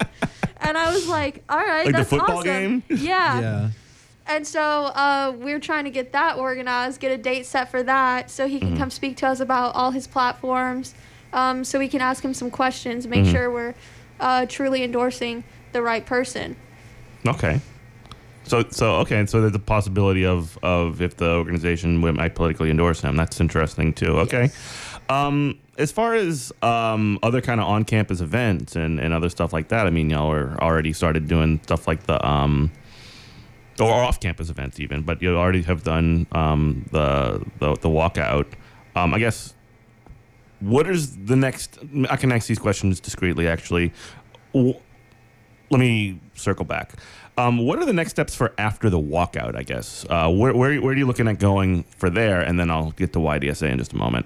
And I was like, all right, Like the that's football awesome. game? Yeah. Yeah. And so uh, we're trying to get that organized, get a date set for that, so he can Mm-hmm. come speak to us about all his platforms, um, so we can ask him some questions, make Mm-hmm. sure we're uh, truly endorsing the right person. Okay. So so okay, so there's a possibility of of if the organization might politically endorse him. That's interesting too. Okay. Um, as far as um, other kind of on-campus events and, and other stuff like that, I mean, y'all are already started doing stuff like the um, or off-campus events even, but you already have done um, the, the the walkout. Um, I guess what is the next? I can ask these questions discreetly, actually. Let me circle back. Um, what are the next steps for after the walkout? I guess uh, where, where where are you looking at going for there, and then I'll get to YDSA in just a moment.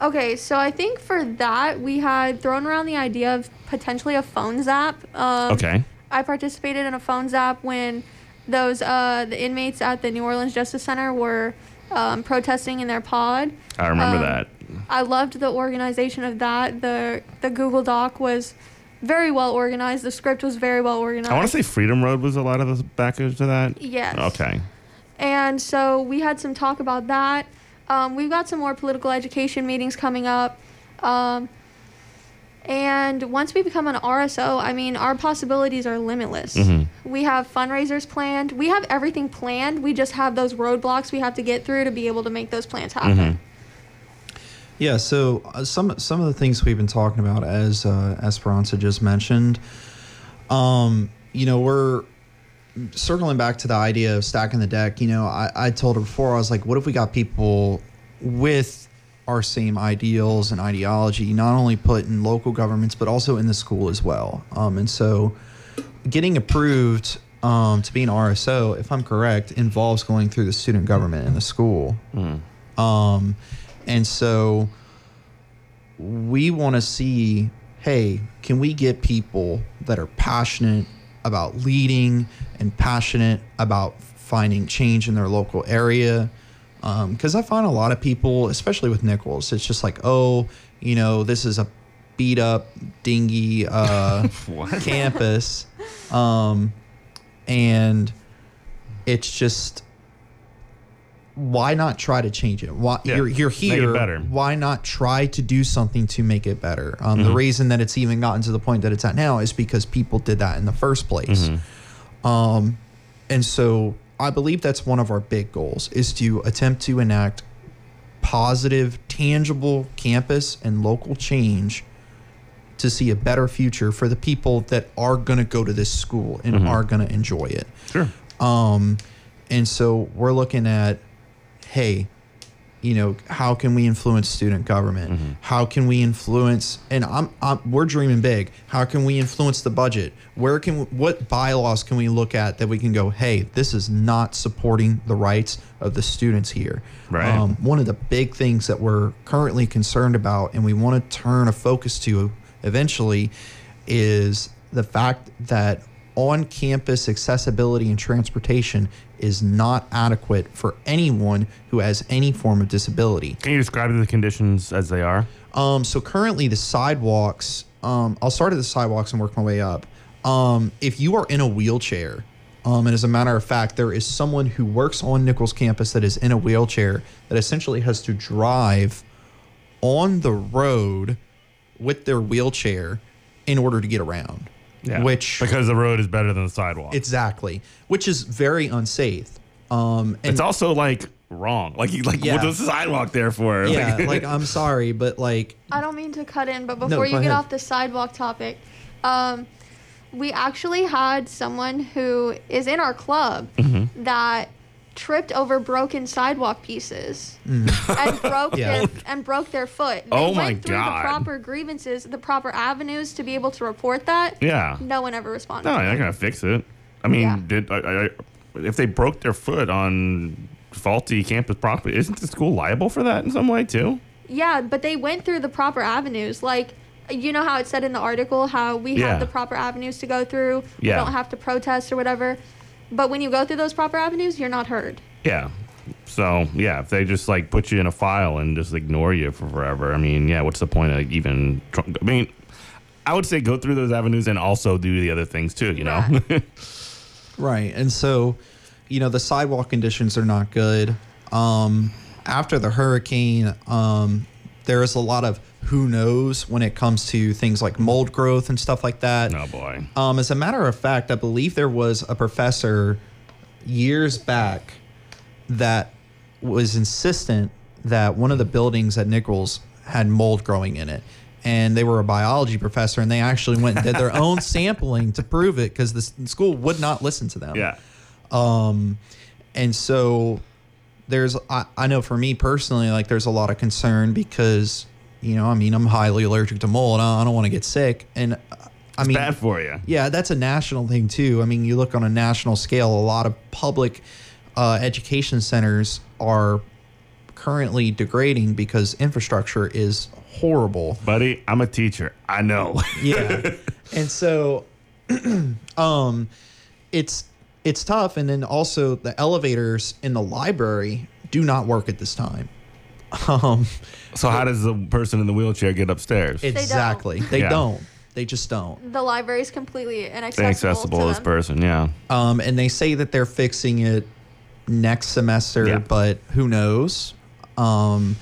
Okay, so I think for that we had thrown around the idea of potentially a phone zap. Um, Okay. I participated in a phone zap when those uh, the inmates at the New Orleans Justice Center were um, protesting in their pod. I remember Um, that. I loved the organization of that. the The Google Doc was very well organized. The script was very well organized. I want to say Freedom Road was a lot of the backers to that. yes. Okay. And so we had some talk about that. Um, we've got some more political education meetings coming up. Um, and once we become an RSO, I mean, our possibilities are limitless. Mhm. We have fundraisers planned. We have everything planned. We just have those roadblocks we have to get through to be able to make those plans happen. Yeah, so uh, some some of the things we've been talking about, as uh, Esperanza just mentioned, um, you know, we're circling back to the idea of stacking the deck. You know, I, I told her before, I was like, what if we got people with our same ideals and ideology, not only put in local governments, but also in the school as well? Um, and so getting approved um, to be an RSO, if I'm correct, involves going through the student government in the school. Um, and so we want to see hey, can we get people that are passionate about leading and passionate about finding change in their local area? Because I find a lot of people, especially with Nicholls, it's just like, oh, you know, this is a beat up, dingy uh, [LAUGHS] campus. Um, and it's just why not try to change it? Why Yeah, you're you're here? better. Why not try to do something to make it better? Um, Mm-hmm. The reason that it's even gotten to the point that it's at now is because people did that in the first place. Mm-hmm. Um, and so I believe that's one of our big goals is to attempt to enact positive, tangible campus and local change to see a better future for the people that are going to go to this school and are going to enjoy it. Sure. Um, and so we're looking at, hey, you know, how can we influence student government? How can we influence? And I'm, I'm, we're dreaming big. How can we influence the budget? Where can, what bylaws can we look at that we can go, hey, this is not supporting the rights of the students here. Right. Um, one of the big things that we're currently concerned about, and we want to turn a focus to eventually, is the fact that on campus accessibility and transportation is not adequate for anyone who has any form of disability. Can you describe the conditions as they are? Um, so currently the sidewalks, um, I'll start at the sidewalks and work my way up. Um, if you are in a wheelchair, um, and as a matter of fact, there is someone who works on Nicholls campus that is in a wheelchair that essentially has to drive on the road with their wheelchair in order to get around. Which because the road is better than the sidewalk. exactly, which is very unsafe. Um, and it's also like wrong. Like you like Yeah. what's the sidewalk there for? yeah, like [LAUGHS] I'm sorry, but like I don't mean to cut in, but before go you get ahead. off the sidewalk topic, um, we actually had someone who is in our club Mm-hmm. that tripped over broken sidewalk pieces [LAUGHS] and broke Mm-hmm. Yeah. their and broke their foot. They Oh my went through God. the proper grievances, the proper avenues to be able to report that. yeah. No one ever responded. No, they're not gonna fix it. I mean, Yeah. did I, I, if they broke their foot on faulty campus property, isn't the school liable for that in some way too? Yeah, but they went through the proper avenues. Like, you know how it said in the article how we Yeah. have the proper avenues to go through. We Yeah. don't have to protest or whatever. But when you go through those proper avenues, you're not heard. Yeah. So yeah, if they just like put you in a file and just ignore you for forever, I mean, yeah, what's the point of even? Tr- I mean, I would say go through those avenues and also do the other things too. You know. Right. [LAUGHS] Right. And so, you know, the sidewalk conditions are not good. Um, after the hurricane, um, there is a lot of who knows when it comes to things like mold growth and stuff like that. oh boy. Um, as a matter of fact, I believe there was a professor years back that was insistent that one of the buildings at Nicholls had mold growing in it. And they were a biology professor, and they actually went and did their [LAUGHS] own sampling to prove it because the school would not listen to them. Yeah. Um, and so there's, I, I know for me personally, like there's a lot of concern because, you know, I mean, I'm highly allergic to mold. I, I don't want to get sick. And I It's mean, bad for you. yeah, that's a national thing too. I mean, you look on a national scale, a lot of public uh, education centers are currently degrading because infrastructure is horrible. Buddy, I'm a teacher. I know. Yeah. and so [CLEARS THROAT] um it's it's tough and then also the elevators in the library do not work at this time. Um so how does the person in the wheelchair get upstairs? don't. exactly. They Yeah. don't. They just don't. The library is completely inaccessible. inaccessible to to this them. person. Yeah. Um, and they say that they're fixing it next semester, Yeah. but who knows? Um,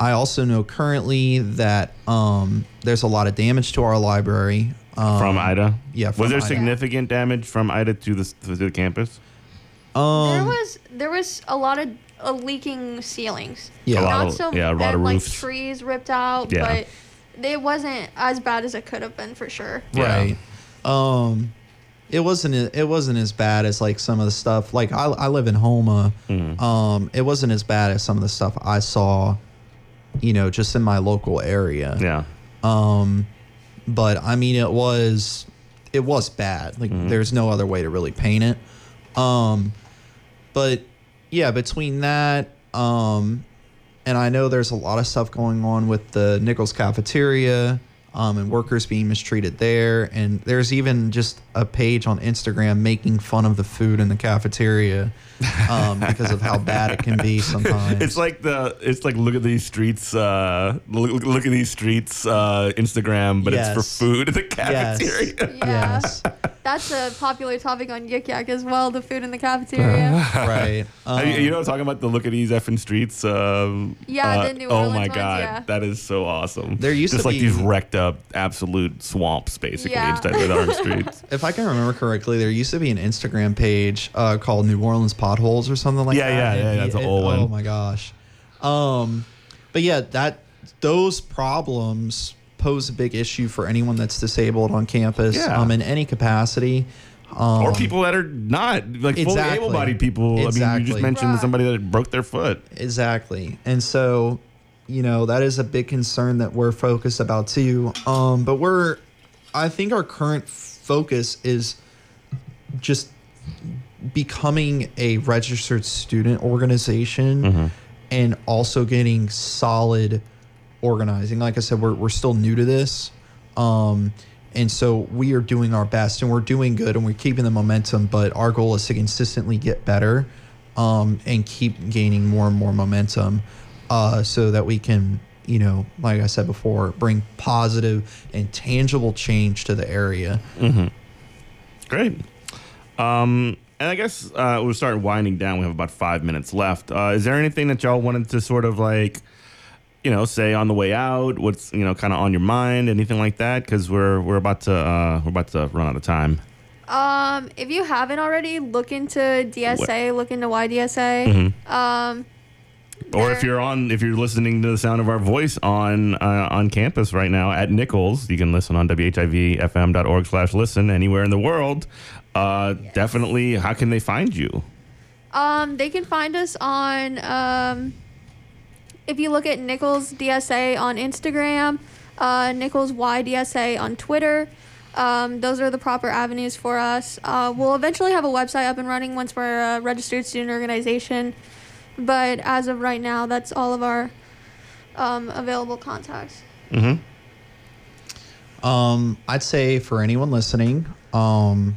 I also know currently that um, there's a lot of damage to our library. Um, From Ida. yeah, from was there Ida. significant damage from Ida to the to the campus? Um, there was there was a lot of uh, leaking ceilings. Yeah. A lot Not of- so yeah, a lot and, of like roofs. trees ripped out, Yeah. but it wasn't as bad as it could have been for sure. Yeah. right. Um, it wasn't it wasn't as bad as like some of the stuff. Like I, I live in Houma. Mhm. Um, it wasn't as bad as some of the stuff I saw. You know, just in my local area. Yeah. Um, but I mean, it was it was bad. Like Mhm. there's no other way to really paint it. Um, but yeah, between that, um, and I know there's a lot of stuff going on with the Nicholls cafeteria. Um, and workers being mistreated there, and there's even just a page on Instagram making fun of the food in the cafeteria um, [LAUGHS] because of how bad it can be sometimes. It's like the it's like look at these streets uh look, look at these streets uh Instagram but it's for food in the Yes. cafeteria. [LAUGHS] Yeah. yes, That's a popular topic on Yik Yak as well, the food in the cafeteria. [LAUGHS] right. Uh, you- Um, you know, talking about the look at these effing streets. Um, Yeah, uh, the New Oh Orleans my ones, god, yeah. that is so awesome. There used to just to like be- these wrecked up absolute swamps, basically, Yeah. instead of orange streets. If I can remember correctly, there used to be an Instagram page uh, called New Orleans Potholes or something like Yeah, that. yeah, yeah, It- that's an old one. Oh my gosh. Um, but yeah, that those problems pose a big issue for anyone that's disabled on campus Yeah. um, in any capacity. Um, or people that are not like fully able-bodied people. I mean, you just mentioned Right. somebody that broke their foot. Exactly. And so, you know, that is a big concern that we're focused about too. Um, but we're, I think our current focus is just becoming a registered student organization Mhm. and also getting solid organizing. Like I said, we're, we're still new to this. Um, and so we are doing our best and we're doing good and we're keeping the momentum, but our goal is to consistently get better um, and keep gaining more and more momentum uh, so that we can, you know, like I said before, bring positive and tangible change to the area. Great. Um, and I guess uh, we'll start winding down. We have about five minutes left. Uh, is there anything that y'all wanted to sort of like, you know, say on the way out? What's you know kind of on your mind? Anything like that? Because we're we're about to uh, we're about to run out of time. Um, if you haven't already, look into DSA, look into YDSA. Mhm. Um, Or if you're on, if you're listening to the sound of our voice on uh, on campus right now at Nicholls, you can listen on whivfm.org slash listen anywhere in the world. Uh, Definitely, how can they find you? um, they can find us on, um, if you look at Nicholls DSA on Instagram, uh, Nicholls YDSA on Twitter. Um, those are the proper avenues for us. Uh, we'll eventually have a website up and running once we're a registered student organization. But as of right now, that's all of our um, available contacts. Mm-hmm. Um, I'd say for anyone listening, um,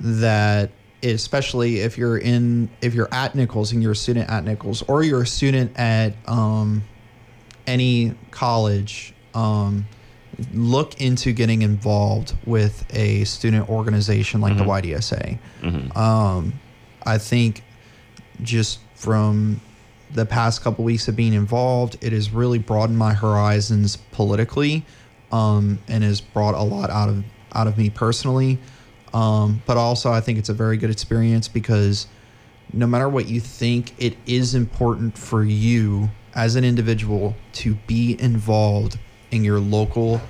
that especially if you're in, if you're at Nicholls and you're a student at Nicholls, or you're a student at um, any college, um, look into getting involved with a student organization like Mhm. the YDSA. Mm-hmm. Um, I think just from the past couple weeks of being involved, it has really broadened my horizons politically, um, and has brought a lot out of out of me personally. Um, but also, I think it's a very good experience because no matter what you think, it is important for you as an individual to be involved in your local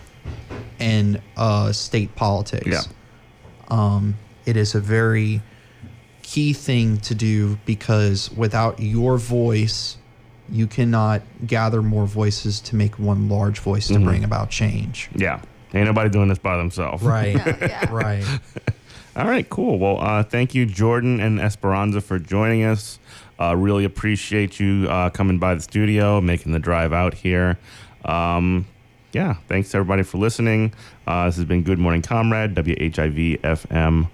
and uh, state politics. Yeah. Um, it is a very key thing to do because without your voice, you cannot gather more voices to make one large voice to bring about change. Yeah. Ain't nobody doing this by themselves. Right. [LAUGHS] Yeah, yeah. [LAUGHS] right. [LAUGHS] All right, cool. Well, uh, thank you, Jordan and Esperanza, for joining us. Uh, really appreciate you uh, coming by the studio, making the drive out here. Um, yeah, thanks everybody for listening. Uh, this has been Good Morning Comrade, WHIV FM.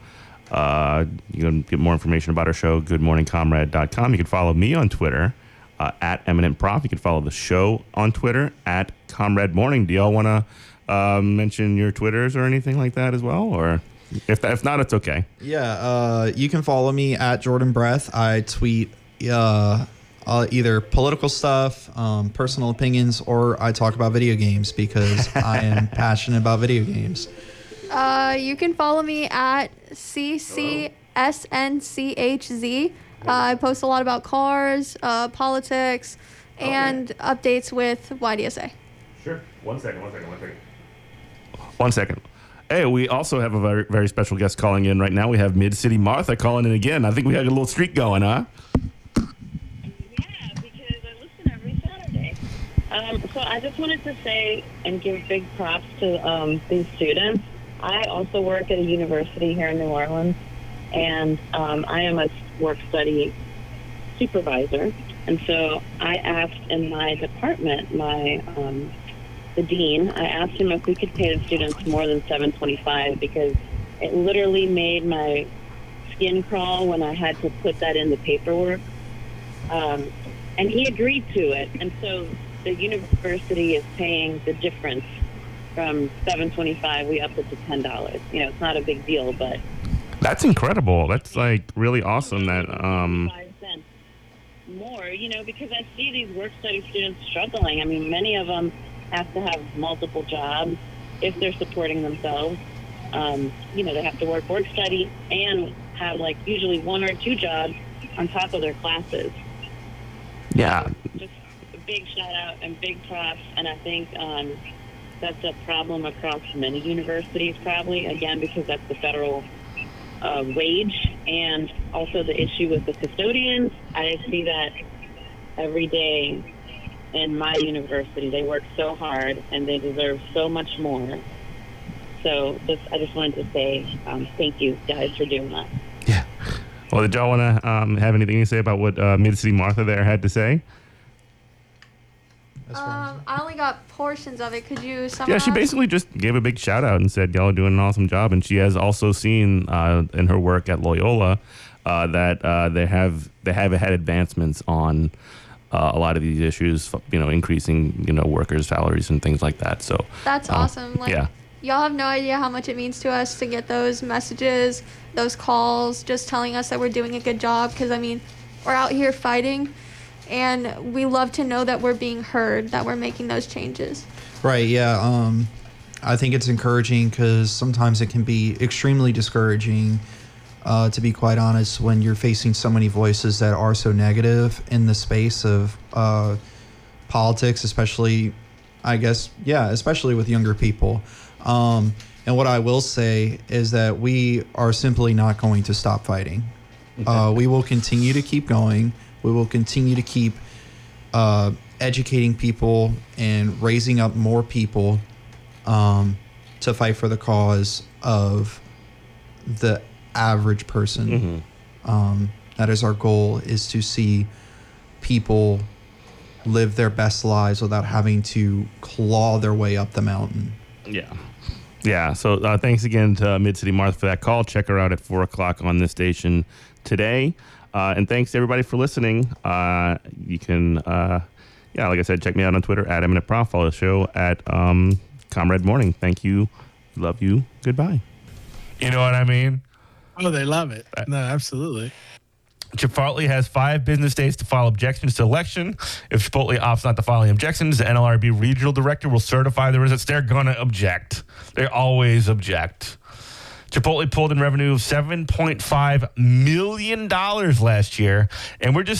Uh, you can get more information about our show, goodmorningcomrade.com. You can follow me on Twitter uh, at Eminent Prof. You can follow the show on Twitter at Comrade Morning. Do y'all want to uh, mention your Twitters or anything like that as well? Or if, if not, it's okay. Yeah, uh, you can follow me at Jordan Breath. I tweet uh, uh, either political stuff, um, personal opinions, or I talk about video games because [LAUGHS] I am passionate about video games. Uh, you can follow me at CCSNCHZ. Uh, I post a lot about cars, uh, politics, and updates with YDSA. Sure. One second, one second, one second. One second. Hey, we also have a very, very special guest calling in right now. We have Mid City Martha calling in again. I think we had a little streak going, huh? Yeah, because I listen every Saturday. Um, so I just wanted to say and give big props to um, these students. I also work at a university here in New Orleans, and um, I am a work study supervisor. And so I asked in my department, my um, the dean, I asked him if we could pay the students more than 725 because it literally made my skin crawl when I had to put that in the paperwork. Um, and he agreed to it. And so the university is paying the difference from 725 we upped it to $10. You know, it's not a big deal, but That's incredible. That's like really awesome that um five cents more, you know, because I see these work study students struggling. I mean, many of them have to have multiple jobs if they're supporting themselves. Um, you know, they have to work work study and have like usually one or two jobs on top of their classes. yeah. Just a big shout out and big props, and I think um, that's a problem across many universities, probably again because that's the federal uh, wage, and also the issue with the custodians. I see that every day in my university. They work so hard, and they deserve so much more. So, just I just wanted to say um, thank you guys for doing that. Yeah. Well, did y'all want to um, have anything to say about what uh, Mid City Martha there had to say? Um, I only got portions of it. Could you summarize? Yeah, she basically just gave a big shout out and said y'all are doing an awesome job, and she has also seen uh, in her work at Loyola uh, that uh, they have they have had advancements on uh, a lot of these issues, you know, increasing you know workers' salaries and things like that. So That's uh, awesome. Like, yeah. Y'all have no idea how much it means to us to get those messages, those calls, just telling us that we're doing a good job. Because, I mean, we're out here fighting, and we love to know that we're being heard, that we're making those changes. Right. Yeah. Um, I think it's encouraging because sometimes it can be extremely discouraging, uh, to be quite honest, when you're facing so many voices that are so negative in the space of uh, politics, especially, I guess, yeah, especially with younger people. Um, and what I will say is that we are simply not going to stop fighting. [LAUGHS] Uh, we will continue to keep going. We will continue to keep uh, educating people and raising up more people um, to fight for the cause of the average person. Um, that is our goal: is to see people live their best lives without having to claw their way up the mountain. Yeah. Yeah. So uh, thanks again to Mid City Martha for that call. Check her out at four o'clock on this station today. Uh, and thanks everybody for listening. Uh, you can, uh, yeah, like I said, check me out on Twitter at Eminent Prof. Follow the show at um, Comrade Morning. Thank you. Love you. Goodbye. You know what I mean? Oh, they love it. No, absolutely. Chipotle has five business days to file objections to election. If Chipotle opts not to file any objections, the NLRB regional director will certify the results. They're going to object. They always object. Chipotle pulled in revenue of $7.5 million last year, and we're just